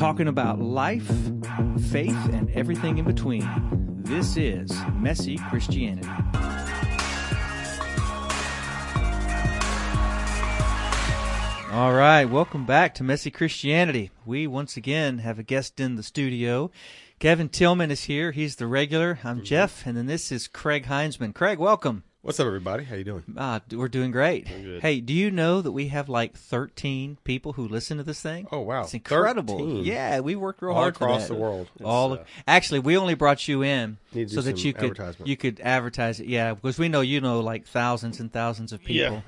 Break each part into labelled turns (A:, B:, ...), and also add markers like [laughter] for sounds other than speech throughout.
A: talking about life, faith, and everything in between. This is Messy Christianity. All right, welcome back to Messy Christianity. We once again have a guest in the studio. Kevin Tillman is here. He's the regular. I'm mm-hmm. Jeff, and then this is Craig Heinzman. Craig, welcome.
B: What's up, everybody? How you doing?
A: Uh, we're doing great. Hey, do you know that we have like 13 people who listen to this thing?
B: Oh, wow.
A: It's incredible.
B: 13?
A: Yeah, we worked real
B: All
A: hard
B: across the world. It's,
A: All
B: uh,
A: actually, we only brought you in so that you could you could advertise it. Yeah, because we know you know like thousands and thousands of people.
B: Yeah,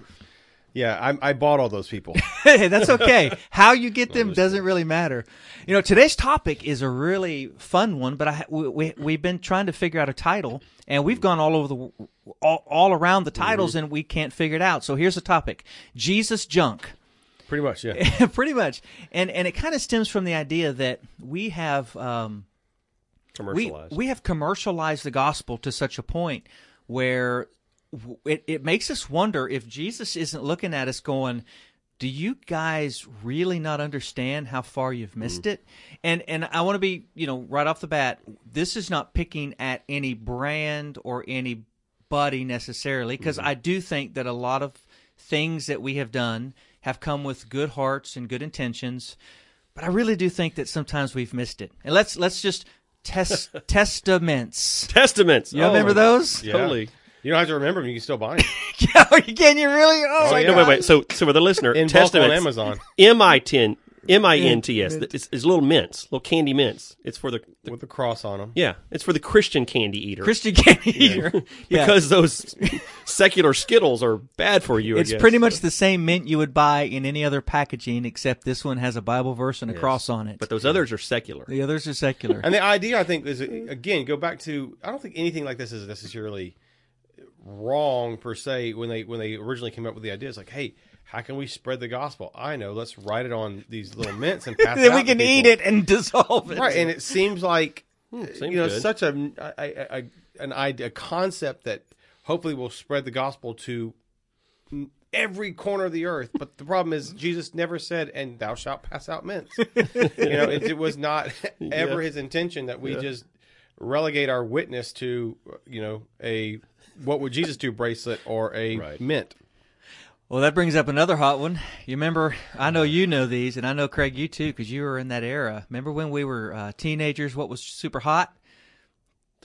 B: I, I bought all those people. [laughs]
A: hey, that's okay. [laughs] How you get them doesn't really matter. You know, today's topic is a really fun one, but I we, we we've been trying to figure out a title, and we've gone all over the all, all around the titles, and we can't figure it out. So here's the topic: Jesus junk.
B: Pretty much, yeah. [laughs]
A: Pretty much, and and it kind of stems from the idea that we have um, we
C: commercialized.
A: we have commercialized the gospel to such a point where it, it makes us wonder if Jesus isn't looking at us going, "Do you guys really not understand how far you've missed mm-hmm. it?" And and I want to be you know right off the bat, this is not picking at any brand or anybody necessarily because mm-hmm. I do think that a lot of things that we have done have come with good hearts and good intentions. But I really do think that sometimes we've missed it. And let's let's just test [laughs] testamints.
C: Testamints.
A: You
C: Oh,
A: remember those?
B: Yeah.
C: Totally.
B: You don't have to remember them. You can still buy them. [laughs]
A: Yeah, oh, can you really? Oh,
B: Oh,
A: my
B: yeah.
C: No, wait, wait. So, so for the listener, [laughs]
B: In bulk on
C: Testamints,
B: Amazon
C: M I T M I N T S.
A: Mint.
C: It's, it's little mints, little candy mints. It's for the, the
B: with the cross on them.
C: yeah, it's for the Christian candy eater.
A: Christian candy eater. [laughs] Yeah.
C: because those secular Skittles are bad for you. I
A: it's
C: guess.
A: pretty much the same mint you would buy in any other packaging, except this one has a Bible verse and a
C: Yes.
A: cross on it.
C: But those others are secular.
A: the others are secular.
B: And the idea, I think, is again go back to. I don't think anything like this is necessarily wrong per se. When they when they originally came up with the idea, it's like, hey, how can we spread the gospel? I know. Let's write it on these little mints and [laughs] pass. it
A: then
B: out
A: we
B: to
A: can
B: people.
A: eat it and dissolve it.
B: right? And it seems like hmm,
C: seems
B: you know
C: good.
B: such a, a, a, a an idea, a concept that hopefully will spread the gospel to every corner of the earth. But the problem is Jesus never said, "And thou shalt pass out mints." [laughs] you know, it, it was not [laughs] ever his intention that we just relegate our witness to you know a what would Jesus do bracelet or a
C: Right.
B: mint.
A: Well, that brings up another hot one. You remember? I know you know these, and I know Craig, you too, because you were in that era. Remember when we were uh, teenagers? What was super hot?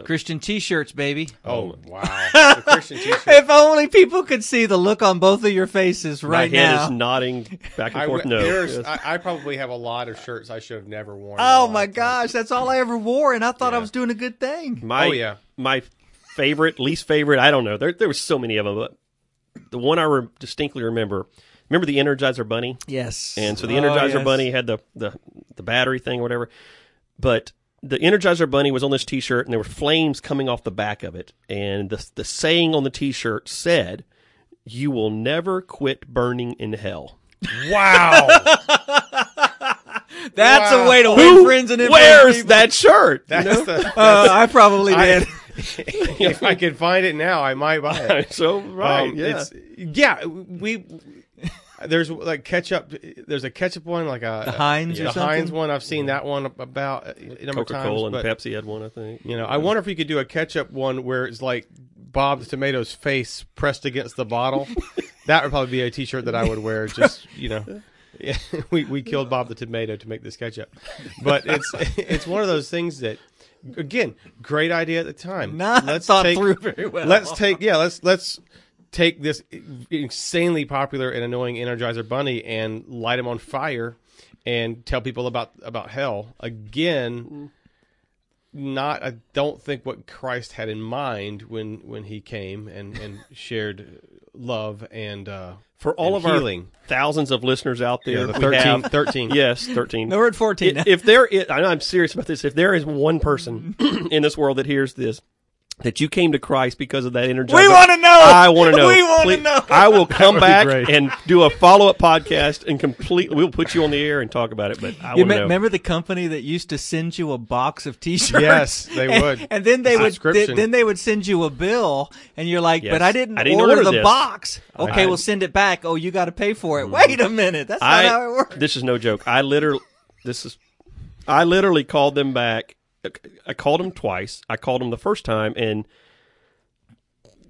A: Christian T-shirts, baby.
B: Oh, oh wow, [laughs] the Christian T-shirt.
A: If only people could see the look on both of your faces right
C: My head
A: now.
C: is nodding back and
B: I,
C: forth. No, Yes.
B: I, I probably have a lot of shirts I should have never worn.
A: Oh
B: my
A: my
B: lifetime.
A: gosh, that's all I ever wore, and I thought I was doing a good thing.
C: my
B: Oh, yeah.
C: my favorite, least favorite. I don't know. There there were so many of them, but the one I re- distinctly remember. Remember the Energizer Bunny?
A: Yes.
C: And so the
A: Oh,
C: Energizer
A: yes.
C: Bunny had the, the the battery thing or whatever. But the Energizer Bunny was on this T-shirt, and there were flames coming off the back of it. And the the saying on the T-shirt said, "You will never quit burning in hell."
B: Wow. [laughs]
A: That's
B: Wow.
A: a way to win
C: Who
A: friends and influence
C: wears
A: people.
C: that shirt?
B: That's the.
A: Uh, I probably
B: I-
A: did. [laughs]
B: if I could find it now, I might buy it. [laughs]
C: so right,
B: Um,
C: yeah.
B: It's, yeah. We. There's like ketchup. There's a ketchup one, like a
A: The Heinz or
B: the? Heinz one. I've seen that one about a number of
C: Coca
B: times.
C: Cola and
B: but,
C: Pepsi had one, I think.
B: You know, I wonder if we could do a ketchup one where it's like Bob the Tomato's face pressed against the bottle. [laughs] that would probably be a T-shirt that I would wear. Just you know, [laughs] yeah, we we killed Bob the Tomato to make this ketchup, but it's [laughs] it's one of those things that. Again, great idea at the time.
A: Not thought through very well.
B: Let's take yeah. Let's let's take this insanely popular and annoying Energizer Bunny and light him on fire and tell people about about hell again. Not, I don't think what Christ had in mind when when he came and and [laughs] shared love and uh,
C: For all
B: and
C: of
B: healing.
C: our thousands of listeners out there,
B: Yeah, the 13,
C: have-
B: 13.
C: yes, thirteen.
A: No, we're at 14
C: I- if there is, I know I'm serious about this. If there is one person [clears throat] in this world that hears this, that you came to Christ because of that energy.
A: We wanna know!
C: I want to know. [laughs]
A: We wanna know!
C: I will come back and do a follow up podcast and completely. We'll put you on the air and talk about it. But I
A: You
C: want
A: me-
C: to know.
A: remember the company that used to send you a box of T-shirts?
B: Yes, [laughs] they
A: And-
B: would.
A: And then they would
B: Subscription.
A: then they would send you a bill, and you're like,
C: Yes.
A: "But I didn't,
C: I didn't
A: order,
C: order
A: the
C: this.
A: box." Okay,
C: I-
A: we'll send it back. Oh, you got to pay for it. Mm-hmm. Wait a minute, that's not
C: I,
A: how it works.
C: This is no joke. I literally. This is. I literally called them back. I called him twice. I called him the first time and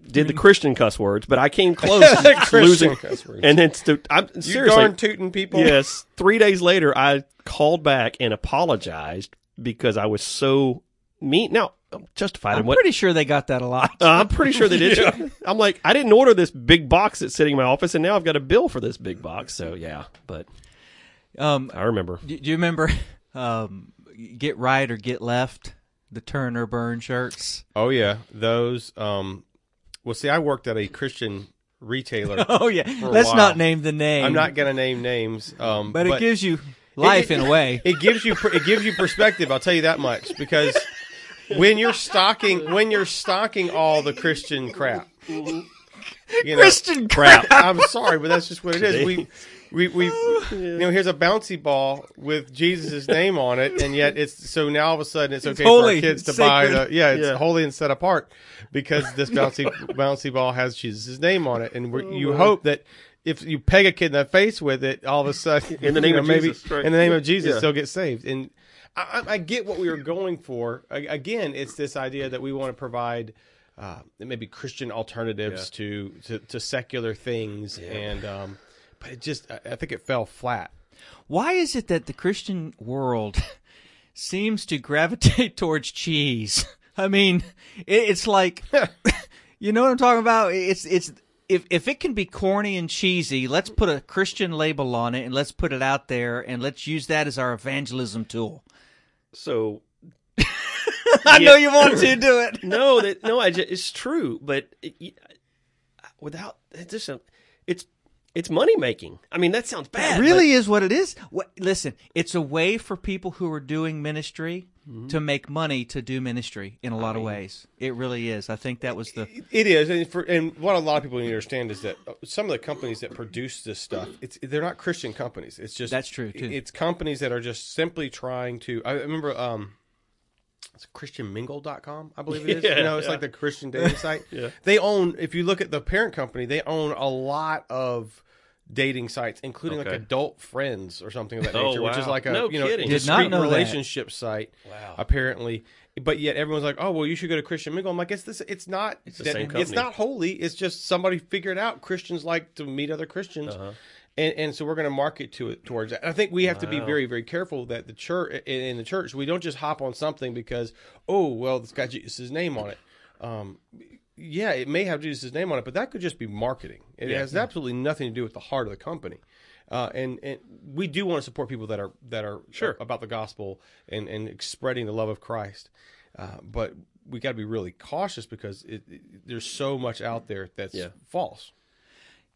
C: did the Christian cuss words, but I came close to [laughs] losing.
B: cuss words.
C: And then stu- I'm
B: You
C: seriously.
B: darn tooting people.
C: Yes, three days later, I called back and apologized because I was so mean. Now, I'm justified in
A: I'm
C: what
A: pretty sure they got that a lot.
C: uh, I'm pretty sure they did. [laughs] too. [laughs] I'm like, I didn't order this big box that's sitting in my office, and now I've got a bill for this big box. So yeah, but
A: Um,
C: I remember.
A: do, do you remember um, "Get Right" or "Get Left"? The turn or burn shirts.
B: Oh yeah, those. Um, well, see, I worked at a Christian retailer. [laughs]
A: Oh yeah, let's
B: while.
A: not name the name.
B: I'm not gonna name names, um,
A: but, it gives you life in a way. [laughs]
B: It gives you it gives you perspective. I'll tell you that much because when you're stocking when you're stocking all the Christian crap, you know,
A: Christian crap.
B: I'm sorry, but that's just what it is. We. [laughs] We, we you know here's a bouncy ball with Jesus' name on it and yet it's so now all of a sudden it's okay for
A: holy,
B: our kids to buy the yeah it's
C: Yeah.
B: holy and set apart because this bouncy [laughs] bouncy ball has Jesus' name on it and we're,
C: Oh,
B: you hope that if you peg a kid in the face with it all of a sudden
C: In the [laughs] name
B: you know,
C: of
B: maybe
C: Jesus, right.
B: in the name of Jesus
C: Yeah.
B: they'll get saved. And I, I I get what we were going for. A- again it's this idea that we want to provide uh, maybe Christian alternatives to, to to secular things and um, but it just I I think it fell flat
A: Why is it that the Christian world [laughs] seems to gravitate [laughs] towards cheese? I mean, it's like, [laughs] you know what I'm talking about? It's it's if if it can be corny and cheesy, let's put a Christian label on it and let's put it out there and let's use that as our evangelism tool.
C: So
A: I know you want to do it.
C: no, that no, I just, it's true, but it, without it's just a, it's it's money making. I mean, that sounds bad.
A: It really is what it is. What, listen, it's a way for people who are doing ministry to make money to do ministry in a lot of ways. It really is. I think that was the
B: It is, and for and what a lot of people need to understand is that uh, some of the companies that produce this stuff, it's they're not Christian companies. It's just
A: That's true, too.
B: It's companies that are just simply trying to. I remember, um, it's ChristianMingle.com, I believe it is.
C: Yeah,
B: you know, it's
C: yeah.
B: like the Christian dating site. [laughs]
C: Yeah.
B: They own. If you look at the parent company, they own a lot of dating sites, including like Adult Friends or something of that [laughs]
C: Oh,
B: nature, which is like a
C: No
B: you know
C: kidding.
A: Did not
B: discrete
A: know that.
B: relationship site.
C: Wow.
B: Apparently, but yet everyone's like, "Oh, well, you should go to Christian Mingle." I'm like, "It's this. It's not.
C: the
B: that-
C: same
B: it's not holy. It's just somebody figured out Christians like to meet other Christians."
C: Uh-huh.
B: And, and so we're going to market to it towards that. And I think we have to be very, very careful that the church in, in the church we don't just hop on something because oh well it's got Jesus' name on it. Um, yeah, it may have Jesus' name on it, but that could just be marketing. It has absolutely nothing to do with the heart of the company. Uh, and and we do want to support people that are that are
C: Sure.
B: about the gospel and and spreading the love of Christ. Uh, but we got to be really cautious because it, it- there's so much out there that's
C: Yeah.
B: false.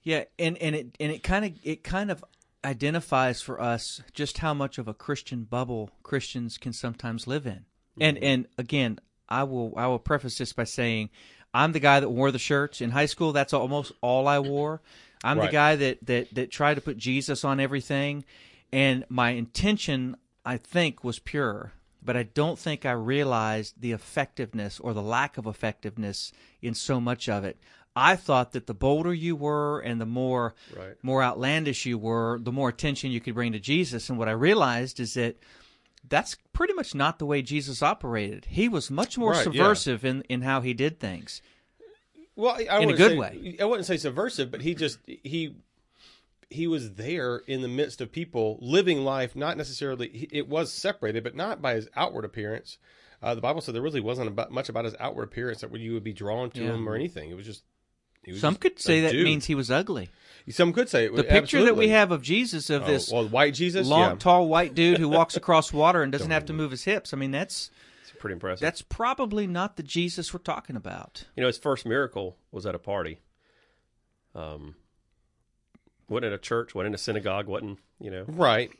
A: Yeah, and and it and it kind of it kind of identifies for us just how much of a Christian bubble Christians can sometimes live in. And and again, I will I will preface this by saying I'm the guy that wore the shirts in high school. That's almost all I wore. I'm
B: Right.
A: the guy that that that tried to put Jesus on everything, and my intention I think was pure. But I don't think I realized the effectiveness or the lack of effectiveness in so much of it. I thought that the bolder you were and the more
B: Right.
A: more outlandish you were, the more attention you could bring to Jesus. And what I realized is that that's pretty much not the way Jesus operated. He was much more
B: Right, yeah.
A: subversive in, in how he did things.
B: Well, I, I
A: In a good
B: say-
A: way.
B: I wouldn't say subversive, but he just he he was there in the midst of people living life. Not necessarily it was separated, but not by his outward appearance. Uh, the Bible said there really wasn't about, much about his outward appearance that you would be drawn to
A: Yeah.
B: him or anything. It was just.
A: Some could say that
B: dude.
A: means he was ugly.
B: Some could say it.
A: The picture that we have of Jesus of this
B: Oh, well, white Jesus,
A: long,
B: yeah.
A: tall white dude who walks [laughs] across water and doesn't have to move his hips. I mean, that's
C: It's pretty impressive.
A: that's probably not the Jesus we're talking about.
C: You know, his first miracle was at a party. Um, wasn't in a church, wasn't in a synagogue, wasn't you know?
B: Right.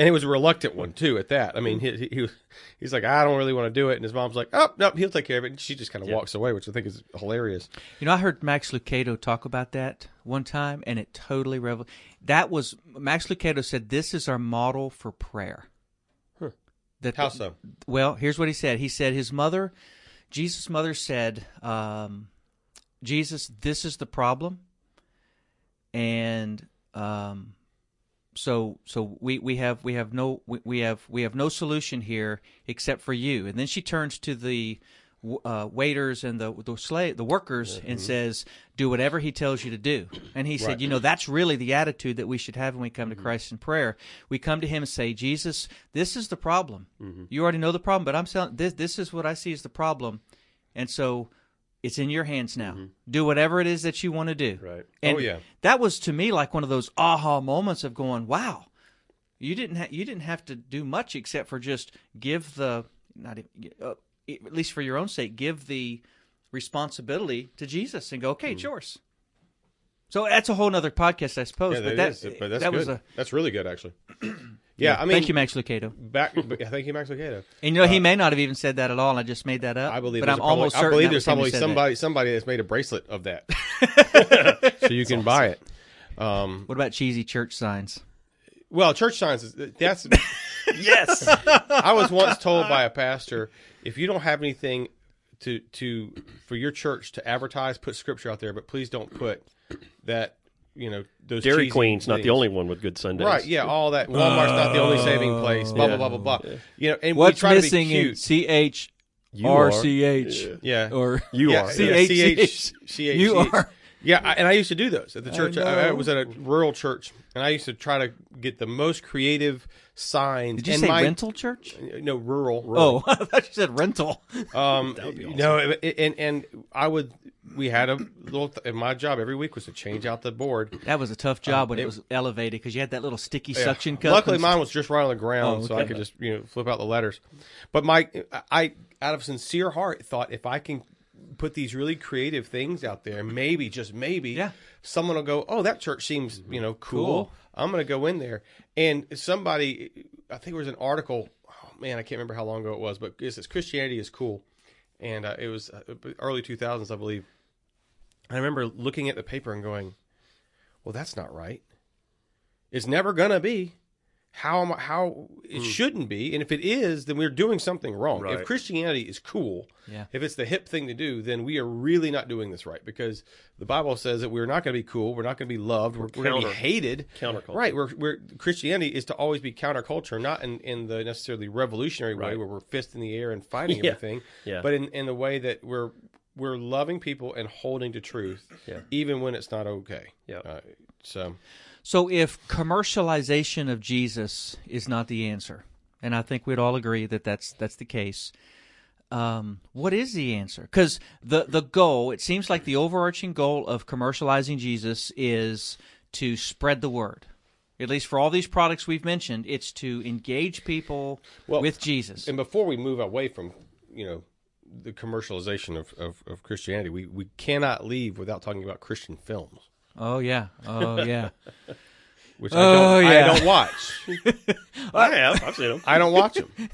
B: And it was a reluctant one too. At that, I mean, he, he, he was he's like, I don't really want to do it, and his mom's like, Oh, no, he'll take care of it. And she just kind of
C: Yeah.
B: walks away, which I think is hilarious.
A: You know, I heard Max Lucado talk about that one time, and it totally revel. That was Max Lucado said, "This is our model for prayer." That
B: How so?
A: Well, here's what he said. He said his mother, Jesus' mother, said, um, "Jesus, this is the problem, and um, so so we, we have we have no we, we have we have no solution here except for you. And then she turns to the uh, waiters and the the slave the workers and mm-hmm. says, "Do whatever he tells you to do." And he said, "You know, that's really the attitude that we should have when we come to mm-hmm. Christ in prayer. We come to Him and say, Jesus, this is the problem. Mm-hmm. You already know the problem, but I'm saying this this is what I see as the problem, and so." It's in your hands now. Do whatever it is that you want to do.
C: Right.
A: And
B: Oh, yeah.
A: that was to me like one of those aha moments of going, "Wow, you didn't ha- you didn't have to do much except for just give the not even, uh, at least for your own sake give the responsibility to Jesus and go, okay,
B: Hmm.
A: it's yours. So that's a whole other podcast, I suppose.
B: Yeah,
A: but
B: that
A: that,
B: is, but that's
A: that
B: good.
A: was a
B: that's really good, actually. [clears throat] yeah, I mean,
A: thank you, Max Lucado.
B: back. Thank you, Max Lucado.
A: And you know, he may not have even said that at all. I just made that up.
B: I believe.
A: but
B: there's
A: I'm
B: probably,
A: almost
B: I
A: certain
B: believe
A: that
B: there's
A: was him who
B: probably
A: said that.
B: somebody somebody that's made a bracelet of that, [laughs] so you can buy it. Um,
A: What about cheesy church signs?
B: well, church signs. is- That's. [laughs]
C: Yes. [laughs]
B: I was once told by a pastor, if you don't have anything to to for your church to advertise, put scripture out there, but please don't put that. You know, those
C: Dairy
B: cheesy
C: Queen's not the only one with good Sundays.
B: Right, yeah, all that. Walmart's not the only oh. saving place. Blah
C: Yeah.
B: blah blah blah blah. You know, and
A: What's
B: we try
A: missing
B: to be cute.
A: C H
C: You
A: R
C: are.
A: C H
B: yeah,
A: or
C: You are.
B: yeah,
A: C-H-C-H.
B: C-H-
A: You are.
B: Yeah, I, and I used to do those at the church. I, I
A: know.
B: was at a rural church, and I used to try to get the most creative signs.
A: Did you
B: and
A: say
B: my,
A: rental church?
B: No, rural.
A: Oh, [laughs] I thought you said rental.
B: Um, [laughs] no, it- and and I would. We had a little. Th- and my job every week was to change out the board.
A: That was a tough job when it,
B: it-
A: was elevated because you had that little sticky
B: Yeah.
A: suction cup.
B: Luckily,
A: and-
B: mine was just right on the ground,
A: Oh,
B: so I could just you know flip out the letters. But my, I out of sincere heart thought if I can put these really creative things out there, maybe just maybe,
A: Yeah.
B: someone will go, oh, that church seems you know cool.
A: Cool.
B: I'm going to go in there. And somebody, I think it was an article. Oh man, I can't remember how long ago it was, but it says Christianity is cool, and uh, it was uh, early 2000s, I believe. I remember looking at the paper and going, well, that's not right. It's never gonna be. How am I, how it shouldn't be, and if it is, then we're doing something wrong.
C: Right.
B: If Christianity is cool,
A: Yeah.
B: if it's the hip thing to do, then we are really not doing this right because the Bible says that we're not going to be cool, we're not going to be loved, we're, we're going to be hated.
C: counterculture.
B: right? We're, we're Christianity is to always be counterculture, not in, in the necessarily revolutionary way where we're fist in the air and fighting [laughs]
C: Yeah.
B: everything,
C: Yeah.
B: but in, in the way that we're we're loving people and holding to truth,
C: Yeah.
B: even when it's not okay.
C: Yeah.
B: Uh, so.
A: So if commercialization of Jesus is not the answer, and I think we'd all agree that that's that's the case, um, what is the answer? Because the the goal, it seems like the overarching goal of commercializing Jesus is to spread the word. At least for all these products we've mentioned, it's to engage people
B: Well,
A: with Jesus.
B: And before we move away from, you know, the commercialization of, of, of Christianity, we, we cannot leave without talking about Christian films,
A: Oh yeah, oh yeah. [laughs]
B: which
A: Oh,
B: I, don't,
A: yeah.
B: I don't watch. [laughs]
C: I have. I've seen them.
B: I don't watch them. [laughs]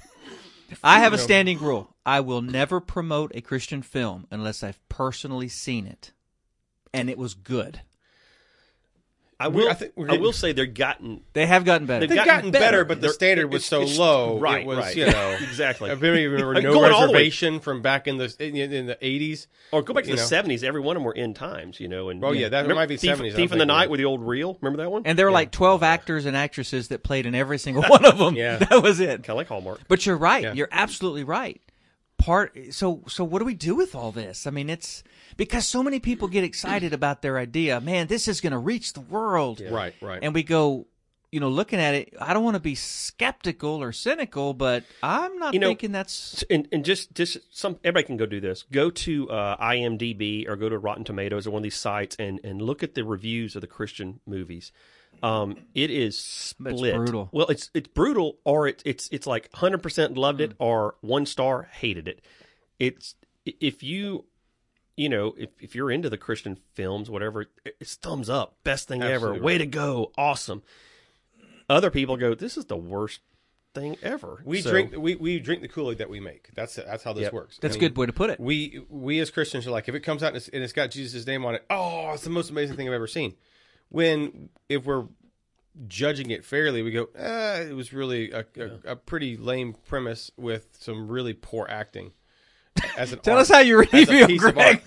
A: I have a standing rule. I will never promote a Christian film unless I've personally seen it, and it was good.
C: I will.
B: I
C: I,
B: think we're getting-
C: will say they're gotten.
A: They have gotten better.
C: They've
B: They've
C: gotten
B: gotten better,
C: better.
B: but the
C: They're-
B: standard was
C: it's-
B: so
C: it's-
B: low.
C: right,
B: it was,
C: right.
B: you know. [laughs]
C: Exactly.
B: I really remember
C: Like,
B: no
C: going all the way-
B: reservation from back in the in, in the eighties.
C: Or go back to
B: You
C: the
B: know.
C: seventies. Every one of them were end times, you know. And
B: Oh, yeah, that
C: Remember
B: might be
C: Thief,
B: 70s, I'm
C: Thief in the
B: thinking
C: Night with the old reel. Remember that one?
A: And there were like 12 actors and actresses that played in every single [laughs] one of them.
B: Yeah. [laughs]
A: That was it.
C: kind of like Hallmark.
A: But you're right.
B: Yeah.
A: You're absolutely right. Part so so what do we do with all this? I mean, it's because so many people get excited about their idea. Man, this is going to reach the world.
B: Right, right.
A: And we go, you know, looking at it, I don't want to be skeptical or cynical, but I'm not
C: You know,
A: thinking that's
C: and, and just just some everybody can go do this. Go to uh, IMDb or go to Rotten Tomatoes or one of these sites and and look at the reviews of the Christian movies. Um, it is split.
A: brutal.
C: Well, it's it's brutal, or it's it's it's like hundred percent loved it, or one star hated it. It's if you you know if if you're into the Christian films, whatever, it's thumbs up, best thing
B: Absolutely
C: ever, way to go, awesome. Other people go, this is the worst thing ever.
B: we
C: So-
B: drink we, we drink the Kool Aid that we make. That's that's how this
C: Yep.
B: works.
A: that's
B: I
A: a
B: mean,
A: good way to put it.
B: we we as Christians are like if it comes out and it's, and it's got Jesus' name on it, oh, it's the most amazing thing I've ever seen. When if we're judging it fairly, we go, eh, it was really a, a, a pretty lame premise with some really poor acting. as an [laughs]
A: Tell
B: art,
A: us how you
B: as a
A: really feel, Greg.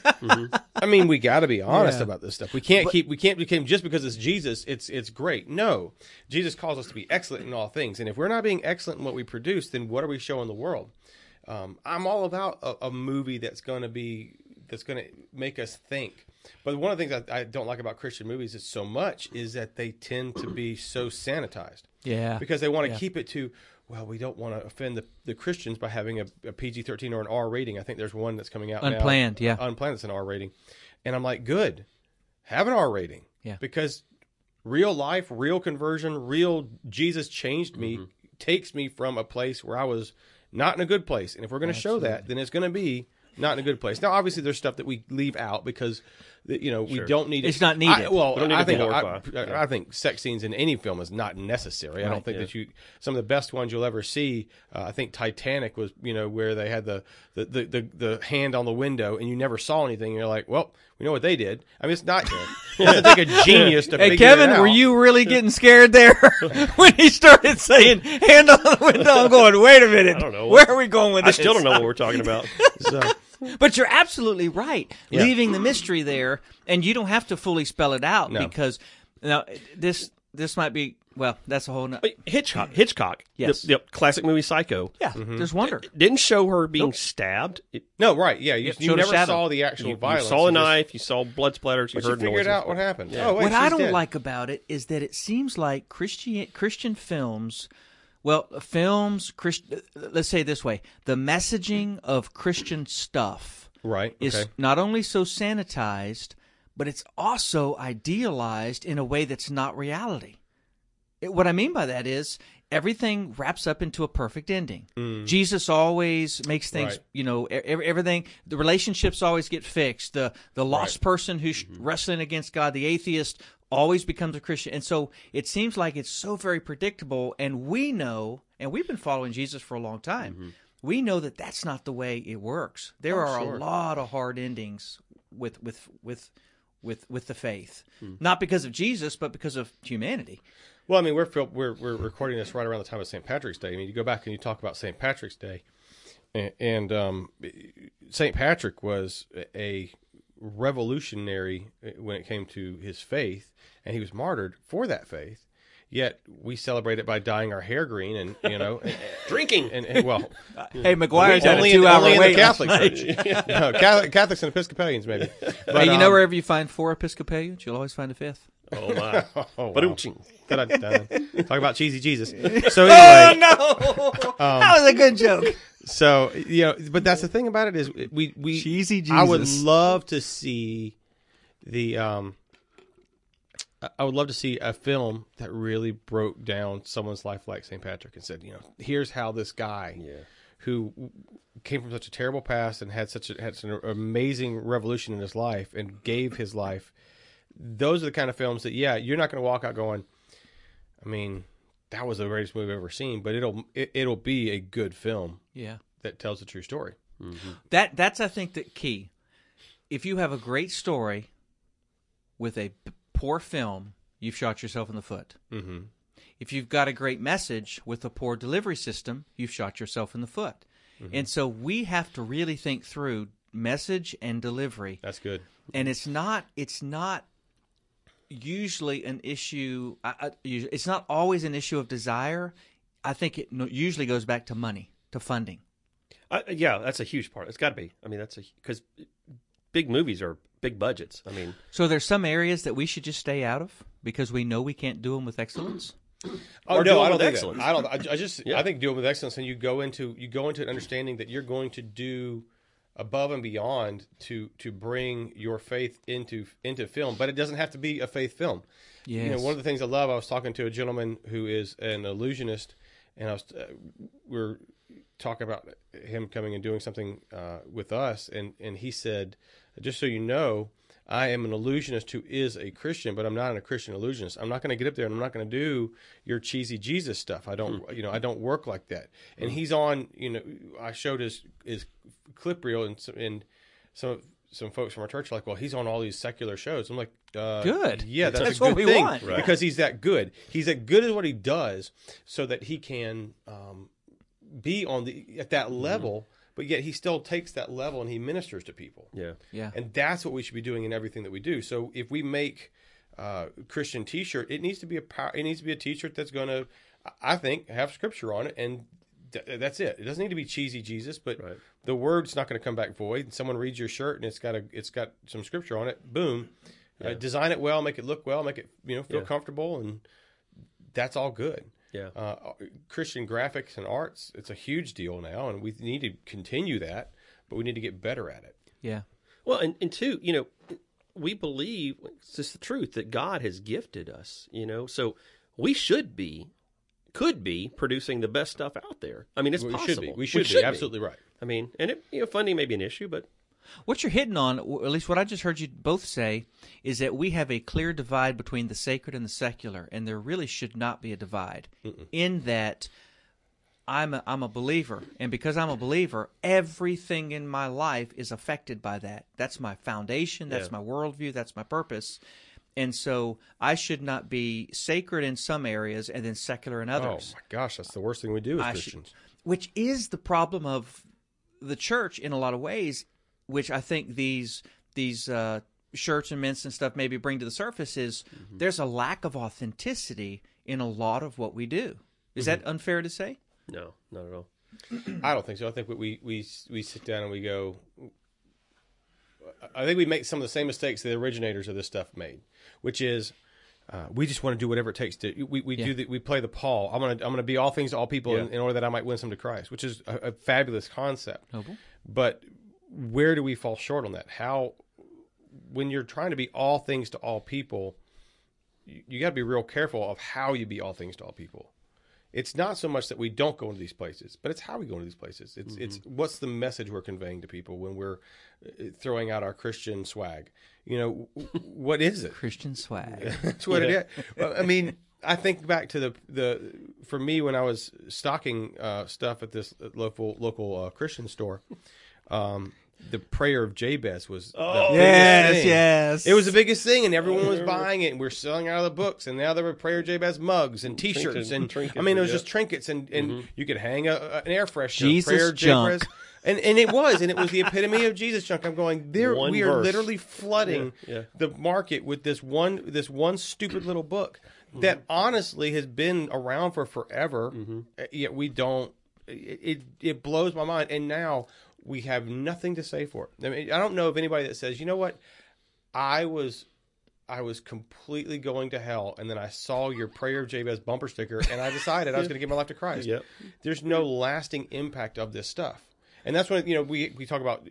B: I mean, we got to be [laughs] honest
A: Yeah.
B: about this stuff. We can't keep we can't become just because it's Jesus. It's it's great. No, Jesus calls us to be excellent in all things, and if we're not being excellent in what we produce, then what are we showing the world? Um, I'm all about a, a movie that's going to be that's going to make us think. But one of the things I, I don't like about Christian movies is so much is that they tend to be so sanitized
A: Yeah.
B: because they want to
A: Yeah.
B: keep it to well we don't want to offend the, the christians by having a, a pg-13 or an r rating i think there's one that's coming out now.
A: Unplanned, yeah.
B: unplanned that's an r rating and i'm like good have an r rating
A: Yeah.
B: because real life real conversion real jesus changed me
A: Mm-hmm.
B: takes me from a place where i was not in a good place and if we're going to show that then it's going to be not in a good place now obviously there's stuff that we leave out because you know we don't need it.
A: It's not needed.
B: I, well
C: We need
B: I think
C: glorify.
B: I, I think sex scenes in any film is not necessary. I don't think
C: Yeah.
B: that you some of the best ones you'll ever see. Uh, I think Titanic was you know where they had the the, the the the hand on the window and you never saw anything. And you're like, well, we know what they did. I mean, it's not. it doesn't take a genius to
A: Hey
B: figure
A: Kevin,
B: it out.
A: were you really getting scared there [laughs] when he started saying "hand on the window"? I'm going, wait a minute.
C: I don't know.
A: Where are we going with
C: I
A: this?
C: I still don't know what we're talking about. [laughs]
B: So,
A: But you're absolutely right,
B: Yeah.
A: leaving the mystery there, and you don't have to fully spell it out
B: No.
A: because now this this might be well, that's a whole. No-
C: Wait, Hitchcock, Hitchcock,
A: Yes.
C: the, the classic movie Psycho,
A: yeah,
B: Mm-hmm.
A: there's wonder.
C: didn't show her being stabbed. It,
B: no, right? Yeah, you, you never saw the actual
C: you, you saw a
B: You just-
C: knife, you saw blood splatters, you
B: But you figured
C: noises.
B: out what happened. Oh, wait,
A: what I don't
B: dead.
A: like about it is that it seems like Christian Christian films, well, films, Christ, let's say it this way: the messaging of Christian stuff
B: right?
A: is not only so sanitized, but it's also idealized in a way that's not reality. It- what I mean by that is everything wraps up into a perfect ending. Jesus always makes things,
B: Mm. Right.
A: you know, everything. The relationships always get fixed. The the lost person who's
B: Mm-hmm.
A: wrestling against God, the atheist, always becomes a Christian. And so it seems like it's so very predictable. And we know, and we've been following Jesus for a long time.
B: Mm-hmm.
A: We know that that's not the way it works. There
B: Oh,
A: are
B: sure.
A: a lot of hard endings with with with with with the faith,
B: Hmm.
A: not because of Jesus, but because of humanity.
B: Well, I mean, we're we're we're recording this right around the time of St. Patrick's Day. I mean, you go back and you talk about St. Patrick's Day, and, and um, St. Patrick was a revolutionary when it came to his faith, and he was martyred for that faith. Yet we celebrate it by dyeing our hair green, and you know, [laughs] and,
C: Drinking.
B: and, and well, [laughs]
A: Hey, McGuire's had a
B: only in,
A: two-hour
B: only in the Catholic. [laughs] Church, no, Catholic, Catholics and Episcopalians maybe. But,
A: Hey, you know
B: um,
A: wherever you find four Episcopalians, you'll always find a fifth.
C: Oh my!
B: Oh, wow. [laughs] Talk about cheesy Jesus. [laughs] So anyway, oh
A: no, [laughs]
B: Um,
A: that was a good joke.
B: So you know, but that's the thing about it is we we
A: Cheesy
B: I would
A: Jesus.
B: love to see the um. I- I would love to see a film that really broke down someone's life like St. Patrick and said, you know, here's how this guy Yeah. who came from such a terrible past and had such a, had such an amazing revolution in his life and gave his life. Those are the kind of films that, yeah, you're not going to walk out going, I mean, that was the greatest movie I've ever seen, but it'll it, it'll be a good film
A: Yeah,
B: that tells a true story.
A: that that's I think the key. If you have a great story with a p- poor film, you've shot yourself in the foot.
B: Mm-hmm.
A: If you've got a great message with a poor delivery system, you've shot yourself in the foot. And so we have to really think through message and delivery.
B: That's good.
A: and it's not it's not usually an issue I, I, it's not always an issue of desire i think it usually goes back to money to funding
C: Uh, yeah, that's a huge part. It's got to be. I mean, that's a because big movies are big budgets. I mean,
A: so there's some areas that we should just stay out of because we know we can't do them with excellence
B: Oh
C: Or
B: no,
C: it
B: I don't think
C: excellence.
B: that. I don't. I, I just.
C: Yeah.
B: I think do it with excellence, and you go into you go into an understanding that you're going to do above and beyond to to bring your faith into into film. But it doesn't have to be a faith film. You know, one of the things I love. I was talking to a gentleman who is an illusionist, and I was uh, we are talking about him coming and doing something uh, with us, and and he said, just so you know. I am an illusionist who is a Christian, but I'm not a Christian illusionist. I'm not going to get up there and I'm not going to do your cheesy Jesus stuff. I don't, you know, I don't work like that. And he's on, you know, I showed his his clip reel and some, and some some folks from our church are like, well, he's on all these secular shows. I'm like, uh,
A: Good.
B: yeah, that's,
A: That's
B: a good
A: what we
B: thing.
C: Right.
B: because he's that good. He's that good at what he does, so that he can um, be on the at that level. But yet he still takes that level and he ministers to people.
C: Yeah.
A: Yeah.
B: And that's what we should be doing in everything that we do. So if we make uh, Christian T-shirt, it needs to be a power, it needs to be a T-shirt that's going to, I think, have scripture on it, and th- that's it. It doesn't need to be cheesy Jesus, but
C: Right.
B: the word's not going to come back void. And someone reads your shirt and it's got a it's got some scripture on it. Boom, uh, design it well, make it look well, make it you know feel
C: Yeah.
B: comfortable, and that's all good.
C: Yeah.
B: Uh, Christian graphics and arts, it's a huge deal now, and we need to continue that, but we need to get better at it.
A: Yeah.
C: Well, and, and two, you know, we believe it's just the truth that God has gifted us, you know, so we should be, could be producing the best stuff out there. I mean, it's
B: We
C: possible.
B: should be. We should, be. Absolutely right.
C: I mean, and it, you know, funding may be an issue, but
A: What you're hitting on, or at least what I just heard you both say, is that we have a clear divide between the sacred and the secular, and there really should not be a divide. In that, I'm a, I'm a believer, and because I'm a believer, everything in my life is affected by that. That's my foundation. That's
C: Yeah.
A: my worldview. That's my purpose. And so I should not be sacred in some areas and then secular in others.
B: Oh my gosh, that's the worst thing we do as
A: I should-
B: Christians.
A: which is the problem of the church in a lot of ways, which I think these these uh, shirts and mints and stuff maybe bring to the surface is there's a lack of authenticity in a lot of what we do. Is that unfair to say?
C: no, not at all. [clears throat]
B: I don't think so. I think we we we sit down and we go. I think we make some of the same mistakes the originators of this stuff made, which is uh, we just want to do whatever it takes to. We, we
A: Yeah.
B: do the, we play the Paul. I'm gonna I'm gonna be all things to all people in, in order that I might win some to Christ, which is a, a fabulous concept.
A: Noble.
B: But where do we fall short on that? How when you're trying to be all things to all people, you, you got to be real careful of how you be all things to all people. It's not so much that we don't go into these places, but it's how we go into these places. It's it's what's the message we're conveying to people when we're uh, throwing out our Christian swag. You know, what is it?
A: Christian swag. [laughs]
B: That's what it is. Well, I mean, I think back to the the for me when I was stocking uh, stuff at this local local uh, Christian store. Um, the prayer of Jabez was the
A: yes,
B: thing.
A: yes.
B: It was the biggest thing, and everyone was buying it, and we are selling out of the books. And now there were Prayer Jabez mugs and T-shirts,
C: Trinkets-
B: and
C: trinkets,
B: I mean, it was
C: yeah.
B: just trinkets, and, and you could hang a, a- an air freshener.
A: Jesus
B: Prayer
A: junk.
B: Jabez, and and it was, and it was the epitome of Jesus junk. I'm going there.
C: One
B: we are
C: verse.
B: literally flooding
C: Yeah, yeah.
B: the market with this one this one stupid little book that honestly has been around for forever. uh, Yet we don't. It, it it blows my mind, and now we have nothing to say for it. I mean, I don't know of anybody that says, you know what, I was. I was completely going to hell, and then I saw your prayer of Jabez bumper sticker, and I decided I was going to give my life to Christ.
C: Yep.
B: There's no lasting impact of this stuff, and that's when you know we we talk about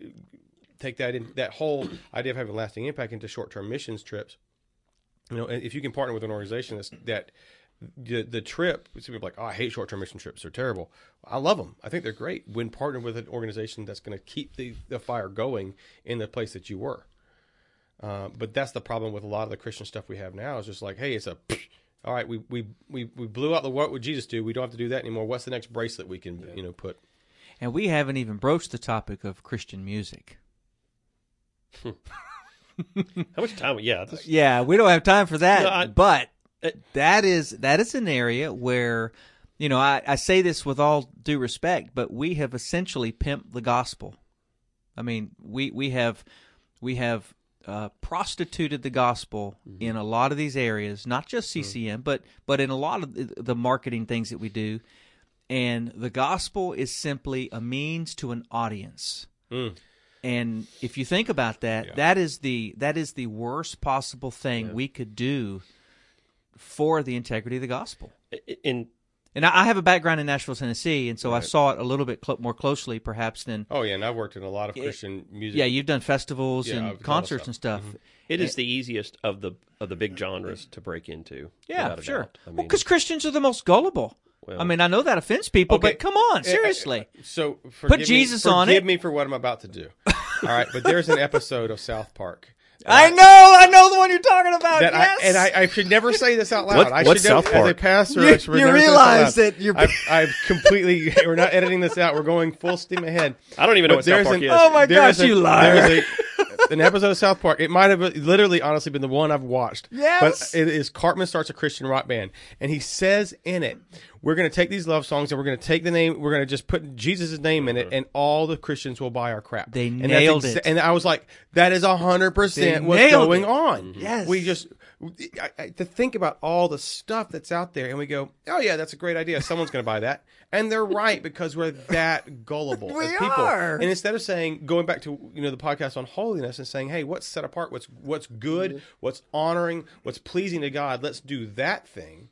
B: take that in that whole idea of having lasting impact into short term missions trips. You know, if you can partner with an organization that's, that the the trip, some people are like, oh, I hate short term mission trips; they're terrible. I love them. I think they're great when partnered with an organization that's going to keep the the fire going in the place that you were. Uh, but that's the problem with a lot of the Christian stuff we have now. Is just like, hey, it's a [sniffs] all right. We we we we blew out the what would Jesus do? We don't have to do that anymore. What's the next bracelet we can you know put?
A: and we haven't even broached the topic of Christian music. [laughs]
C: How much time? Yeah, this,
A: Yeah, we don't have time for that.
C: No, I-
A: but Uh, that is that is an area where, you know, I, I say this with all due respect, but we have essentially pimped the gospel. I mean, we we have we have uh, prostituted the gospel mm-hmm. in a lot of these areas, not just CCM, but but in a lot of the, the marketing things that we do. And the gospel is simply a means to an audience. Mm. And if you think about that, that is the that is the worst possible thing we could do for the integrity of the gospel.
C: in
A: And I I have a background in Nashville, Tennessee, and so I saw it a little bit cl- more closely, perhaps than
B: Oh yeah, and I've worked in a lot of Christian music.
A: yeah. You've done festivals
B: Yeah, I've done
A: and concerts
B: stuff. Mm-hmm.
A: and stuff.
C: it is the easiest of the of the big genres to break into.
A: Yeah,
C: without
A: sure.
C: doubt. I
A: well,
C: mean,
A: because Christians are the most gullible.
C: Well-
A: I mean, I know that offends people,
B: Okay.
A: but come on,
B: Eh, eh,
A: seriously.
B: So forgive
A: Jesus
B: me,
A: on
B: forgive
A: it.
B: me for what I'm about to do. All right, but there's an episode of South Park.
A: I uh, know, I know the one you're talking about.
B: That
A: yes.
B: I, and I, I should never say this out loud.
C: What-
B: I
C: what's
B: should never,
C: South
B: as a
C: Park?
B: pastor,
A: You-
B: I should
A: you
B: never say this out
A: realize that you're-
B: I've, I've completely. [laughs] We're not editing this out. We're going full steam ahead.
C: I don't even know
B: But
C: what South Park
B: an-
C: is.
A: Oh my
B: There
A: gosh,
B: is a-
A: you liar!
B: There's a- an episode of South Park. It might have literally, honestly, been the one I've watched.
A: Yes.
B: but it is Cartman starts a Christian rock band, and he says in it, "We're going to take these love songs and we're going to take the name. We're going to just put Jesus' name in it, uh-huh. and all the Christians will buy our crap."
A: They
B: and that's
A: nailed it.
B: and I was like, "That is hundred percent what's going
A: it.
B: on."
A: Yes.
B: we just I, I, to think about all the stuff that's out there, and we go, "Oh yeah, that's a great idea. Someone's going to buy that," and they're right because we're that gullible
A: We
B: as people.
A: are.
B: And instead of saying, going back to you know the podcast on holiness and saying, "Hey, what's set apart? What's what's good? Mm-hmm. What's honoring? What's pleasing to God? Let's do that thing."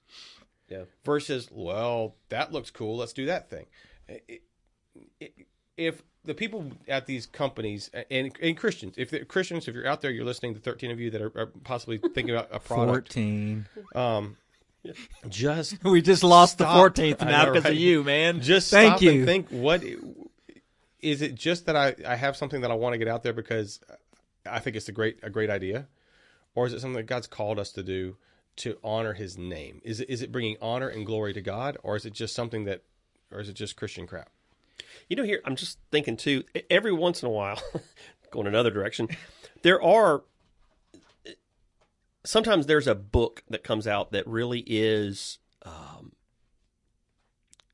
C: Yeah.
B: Versus, well, that looks cool. Let's do that thing. It- it- If the people at these companies and, and Christians, if they're Christians, if you're out there, you're listening to 13 of you that are, are possibly thinking about a product,
A: Fourteen.
B: um, just [laughs]
A: We just lost the fourteenth now
B: know,
A: because
B: right?
A: of you, man.
B: just
A: thank
B: stop
A: you.
B: and think what is it just that I, I have something that I want to get out there because I think it's a great a great idea or is it something that God's called us to do to honor his name is it is it bringing honor and glory to God or is it just something that or is it just Christian crap
C: You know, here I'm just thinking too. Every once in a while, [laughs] going another direction, there are. Sometimes there's a book that comes out that really is um,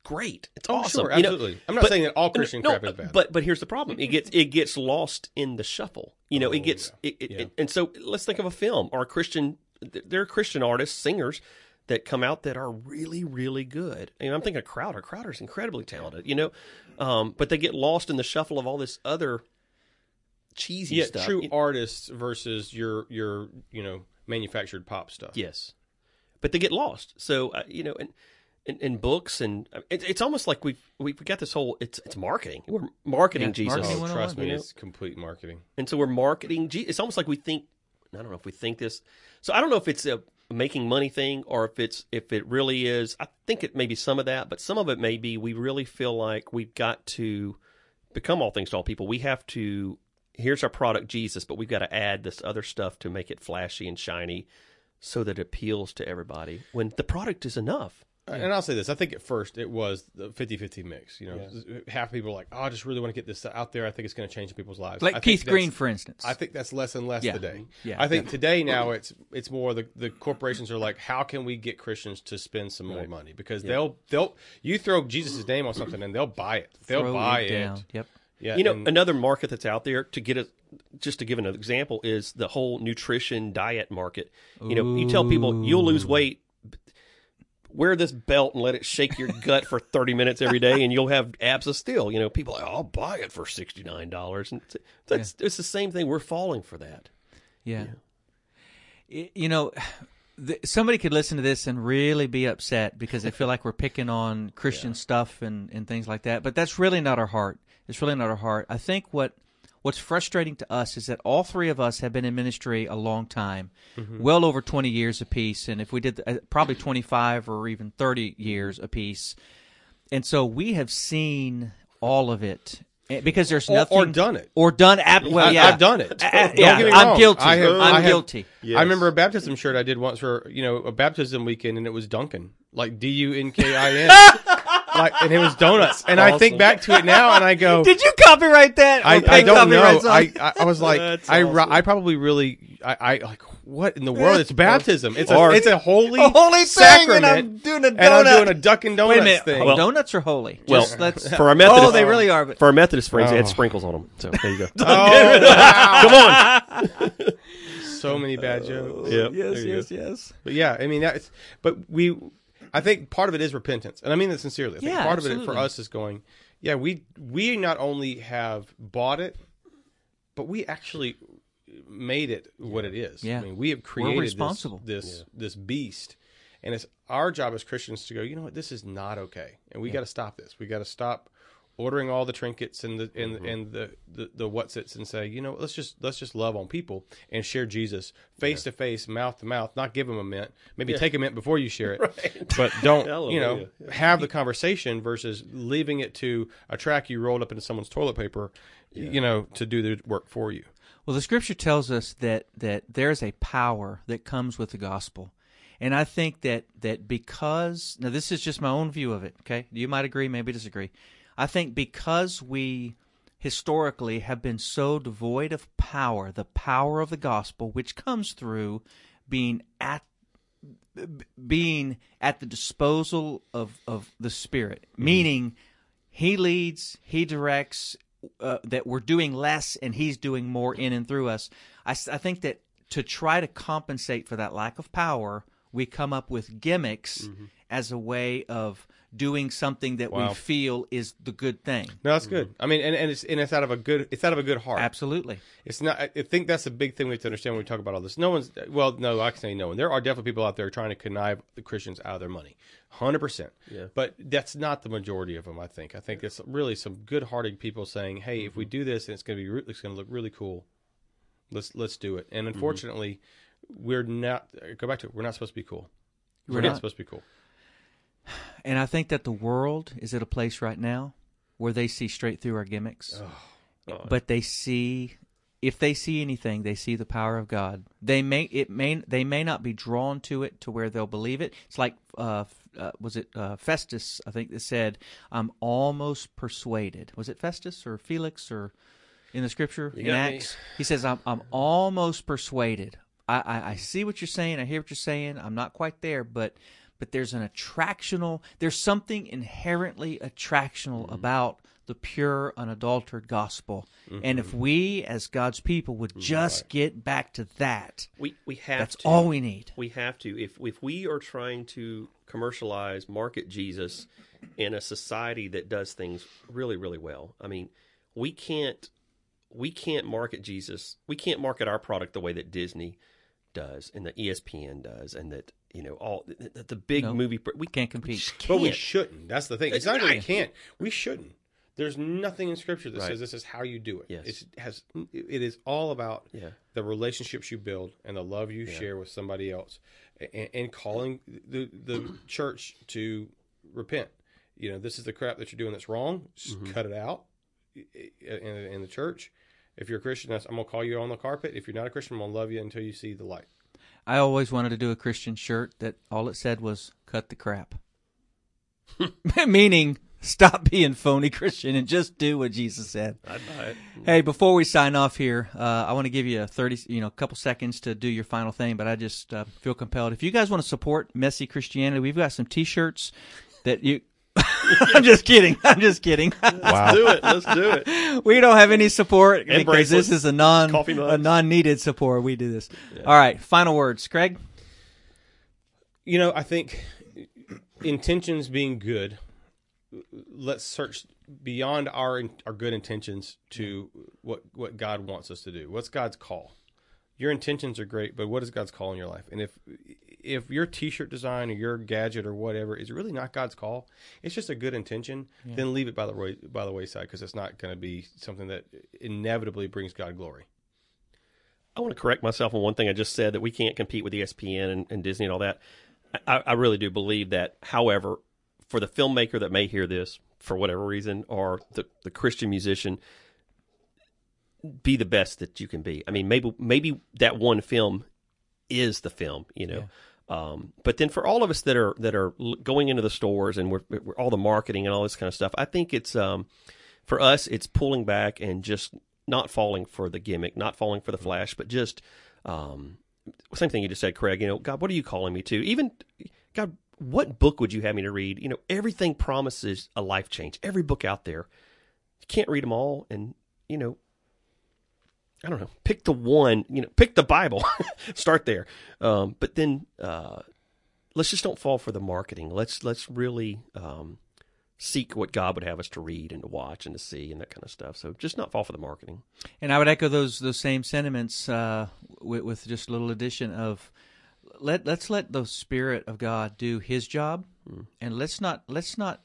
C: great. It's awesome.
B: Sure
C: you know,
B: absolutely I'm not
C: but-
B: saying that all Christian
C: no,
B: crap is bad
C: But but here's the problem. It gets it gets lost in the shuffle. You know, it
B: Oh,
C: gets
B: yeah.
C: it, it,
B: Yeah.
C: it- and so let's think of a film or a Christian. There are Christian artists, singers that come out that are really really good. And I'm thinking of Crowder. Crowder's incredibly talented. You know, um, but they get lost in the shuffle of all this other cheesy
B: yeah
C: stuff.
B: true
C: You-
B: artists versus your your you know manufactured pop stuff
C: Yes, but they get lost. So uh, you know, and in, in books and uh, it, it's almost like we've we've got this whole it's it's marketing. We're marketing
A: Yeah,
C: Jesus.
A: marketing
B: oh, trust me
C: you know?
B: it's complete marketing
C: and so we're marketing. Je- It's almost like we think. I don't know if we think this. So I don't know if it's a making money thing or if it's if it really is. I think it may be some of that, but some of it may be we really feel like we've got to become all things to all people. We have to. Here's our product, Jesus, but we've got to add this other stuff to make it flashy and shiny, so that it appeals to everybody. When the product is enough.
B: And I'll say this: I think at first it was the 50-50 mix. You know, half people are like, "Oh, I just really want to get this out there. I think it's going to change people's lives."
A: Like
B: think
A: Keith
B: that's-
A: Green, for instance.
B: I think that's less and less
A: Yeah.
B: today.
A: Yeah,
B: I think today now it's it's more the the corporations are like, how can we get Christians to spend some more money? Because they'll they'll you throw Jesus' name on something and they'll buy it. They'll
A: Throw
B: buy
A: it
B: it.
A: down. Yep.
B: Yeah,
C: You know,
B: and-
C: another market that's out there to get a just to give an example is the whole nutrition diet market. You know, you tell people you'll lose weight, wear this belt and let it shake your gut for 30 minutes every day and you'll have abs of steel. You know, people like, I'll buy it for $69. And it's, that's, it's the same thing. We're falling for that.
A: Yeah. Y- You know, [sighs] th- somebody could listen to this and really be upset because they feel like we're picking on [laughs] Christian stuff and, and things like that. But that's really not our heart. It's really not our heart. I think what what's frustrating to us is that all three of us have been in ministry a long time, well over 20 years apiece. And if we did uh, probably 25 or even 30 years apiece. And so we have seen all of it. Eh, Because there's
B: Or-
A: nothing
B: or done it.
A: or done ab- well yeah
B: I've done it.
A: Uh, uh,
B: Don't
A: yeah,
B: get me
A: I'm guilty.
B: I have,
A: I'm
B: I have-
A: guilty.
B: I remember a baptism shirt I did once for you know a baptism weekend, and it was Dunkin like D U N K I N, [laughs] like, and it was donuts. And I think back to it now, and I go, [laughs]
A: Did you copyright that?
B: I, I don't know. I. I I was like,
C: That's
B: I
C: awesome.
B: I probably really I, I like what in the world? It's baptism. It's a it's a holy
A: A holy thing,
B: sacrament,
A: and I'm doing a donut.
B: and I'm doing a Dunkin' Donuts
A: Wait a minute.
B: thing.
A: Oh, donuts are holy.
C: Well,
A: Just let's-
C: for our Methodist,
A: oh, they really are. But
C: For our Methodist friends, they had
B: Oh.
C: sprinkles on them. So there you go. [laughs]
B: oh, wow.
C: Come on.
B: so many bad jokes.
C: Yeah.
A: yes, yes, yes.
B: But yeah, I mean that's but we I think part of it is repentance. And I mean that sincerely. I think
A: Yeah,
B: part of it for us is going, yeah, we we not only have bought it, but we actually made it what it is.
A: Yeah.
B: I mean, we have created this-
A: responsible.
B: this this, beast. And it's our job as Christians to go, you know what, this is not okay. And we got to stop this. We got to stop ordering all the trinkets and the and
A: Mm-hmm.
B: and the the, the what's its and say, you know, let's just let's just love on people and share Jesus face to face, mouth to mouth. Not give them a mint. Maybe take a mint before you share [laughs] it, but don't you know
C: Hallelujah.
B: have the conversation versus leaving it to a track you rolled up into someone's toilet paper, you know, to do the work for you.
A: Well, the scripture tells us that that there's a power that comes with the gospel. And I think that that because now this is just my own view of it, okay? You might agree, maybe disagree. I think because we historically have been so devoid of power, the power of the gospel, which comes through being at being at the disposal of, of the Spirit, meaning He leads, He directs, uh, that we're doing less and He's doing more in and through us. I think that to try to compensate for that lack of power, we come up with gimmicks as a way of doing something that
B: Wow.
A: we feel is the good thing.
B: No, that's good. Mm-hmm. I mean, and, and it's and it's out of a good it's out of a good heart.
A: Absolutely.
B: It's not. I I think that's a big thing we have to understand when we talk about all this. No one's. Well, no, I can say no one. There are definitely people out there trying to connive the Christians out of their money, hundred percent.
C: Yeah.
B: But that's not the majority of them. I think. I think it's really some good-hearted people saying, "Hey, if we mm-hmm. do this, and it's going to be, re- it's going to look really cool. Let's let's do it." And mm-hmm. unfortunately, we're not. Go back to it. We're not supposed to be cool.
A: We're
B: We're, not.
A: not.
B: supposed to be cool.
A: And I think that the world is at a place right now where they see straight through our gimmicks.
C: Oh,
A: but they see if they see anything, they see the power of God. They may it may they may not be drawn to it to where they'll believe it. It's like uh, uh, was it uh, Festus? I think that said, "I'm almost persuaded." Was it Festus or Felix or in the scripture in
C: got me.
A: Acts? He says, "I'm I'm almost persuaded." I, I I see what you're saying. I hear what you're saying. I'm not quite there, but but there's an attractional. There's something inherently attractional
C: Mm-hmm.
A: about the pure, unadulterated gospel. And
C: Mm-hmm.
A: if we, as God's people, would just get back to that,
C: we we have
A: that's
C: to.
A: all we need.
C: We have to. If if we are trying to commercialize, market Jesus in a society that does things really, really well, I mean, we can't we can't market Jesus. We can't market our product the way that Disney does and that ESPN does, and that you know all the, the, the big
A: No.
C: movie. We
A: Can't compete.
C: just
B: But we
C: can't.
B: shouldn't. That's the thing. It's
C: That's
B: not that we can't. We shouldn't. There's nothing in Scripture that
C: Right.
B: says this is how you do it.
C: Yes.
B: It's, it has. It is all about
C: Yeah.
B: the relationships you build and the love you share with somebody else, and, and calling the the church to repent. You know, this is the crap that you're doing that's wrong. Just
C: Mm-hmm.
B: cut it out in, in the church. If you're a Christian, that's, I'm gonna call you on the carpet. If you're not a Christian, I'm gonna love you until you see the light.
A: I always wanted to do a Christian shirt that all it said was "cut the crap," [laughs] meaning stop being phony Christian and just do what Jesus said.
C: I'd buy it.
A: Hey, before we sign off here, uh, I want to give you a thirty, you know, a couple seconds to do your final thing. But I just uh, feel compelled. If you guys want to support messy Christianity, we've got some T-shirts that you. [laughs] I'm just kidding. I'm just kidding.
C: Let's do it. Let's do it. [laughs]
A: we don't have any support because
C: bracelets,
A: this is a non a non needed support. We do this. All right. Final words, Craig.
B: You know, I think intentions being good. Let's search beyond our our good intentions to what what God wants us to do. What's God's call? Your intentions are great, but what is God's call in your life? And if if your T-shirt design or your gadget or whatever is really not God's call, it's just a good intention. Then leave it by the way, by the wayside because it's not going to be something that inevitably brings God glory.
C: I want to correct myself on one thing I just said that we can't compete with ESPN and, and Disney and all that. I, I really do believe that. However, for the filmmaker that may hear this for whatever reason, or the, the Christian musician, be the best that you can be. I mean, maybe maybe that one film is the film, you know. Um, but then for all of us that are that are going into the stores and we're, we're all the marketing and all this kind of stuff, I think it's um, for us it's pulling back and just not falling for the gimmick, not falling for the flash, but just um, same thing you just said, Craig. You know, God, what are you calling me to? Even God, what book would you have me to read? You know, everything promises a life change. Every book out there, you can't read them all, and you know, I don't know. Pick the one. You know, pick the Bible. [laughs] Start there. Um, but then uh, let's just don't fall for the marketing. Let's let's really um, seek what God would have us to read and to watch and to see and that kind of stuff. So just not fall for the marketing.
A: And I would echo those those same sentiments uh, with, with just a little addition of let let's let the Spirit of God do His job, and let's not let's not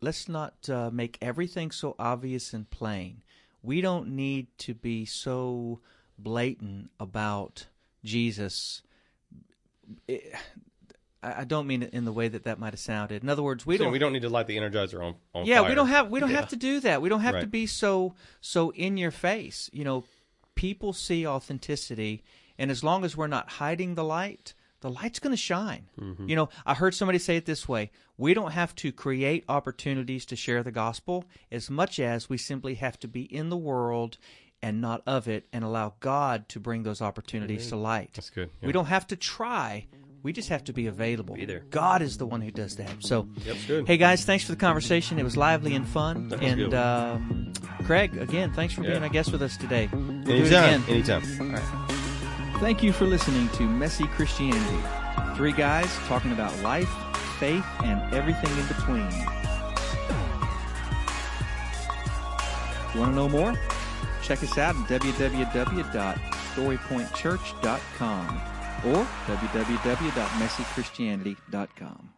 A: let's not uh, make everything so obvious and plain. We don't need to be so blatant about Jesus. It- I I don't mean it in the way that that might have sounded. In other words, we
B: So
A: don't
B: we don't need to light the Energizer on. on
A: yeah,
B: fire.
A: we don't have we don't have to do that. We don't have to be so so in your face. You know, people see authenticity, and as long as we're not hiding the light, the light's going to shine. You know, I heard somebody say it this way we don't have to create opportunities to share the gospel as much as we simply have to be in the world and not of it and allow God to bring those opportunities to light.
B: That's good.
A: We don't have to try. We just have to be available. Be
C: there.
A: God is the one who does that. So,
B: good.
A: hey guys, thanks for the conversation. It was lively and fun. and um, Craig, again, thanks for being a guest with us today. We'll
B: Anytime. Anytime.
A: Thank you for listening to Messy Christianity. Three guys talking about life, faith, and everything in between. You want to know more? Check us out at www.storypointchurch.com or www.messychristianity.com.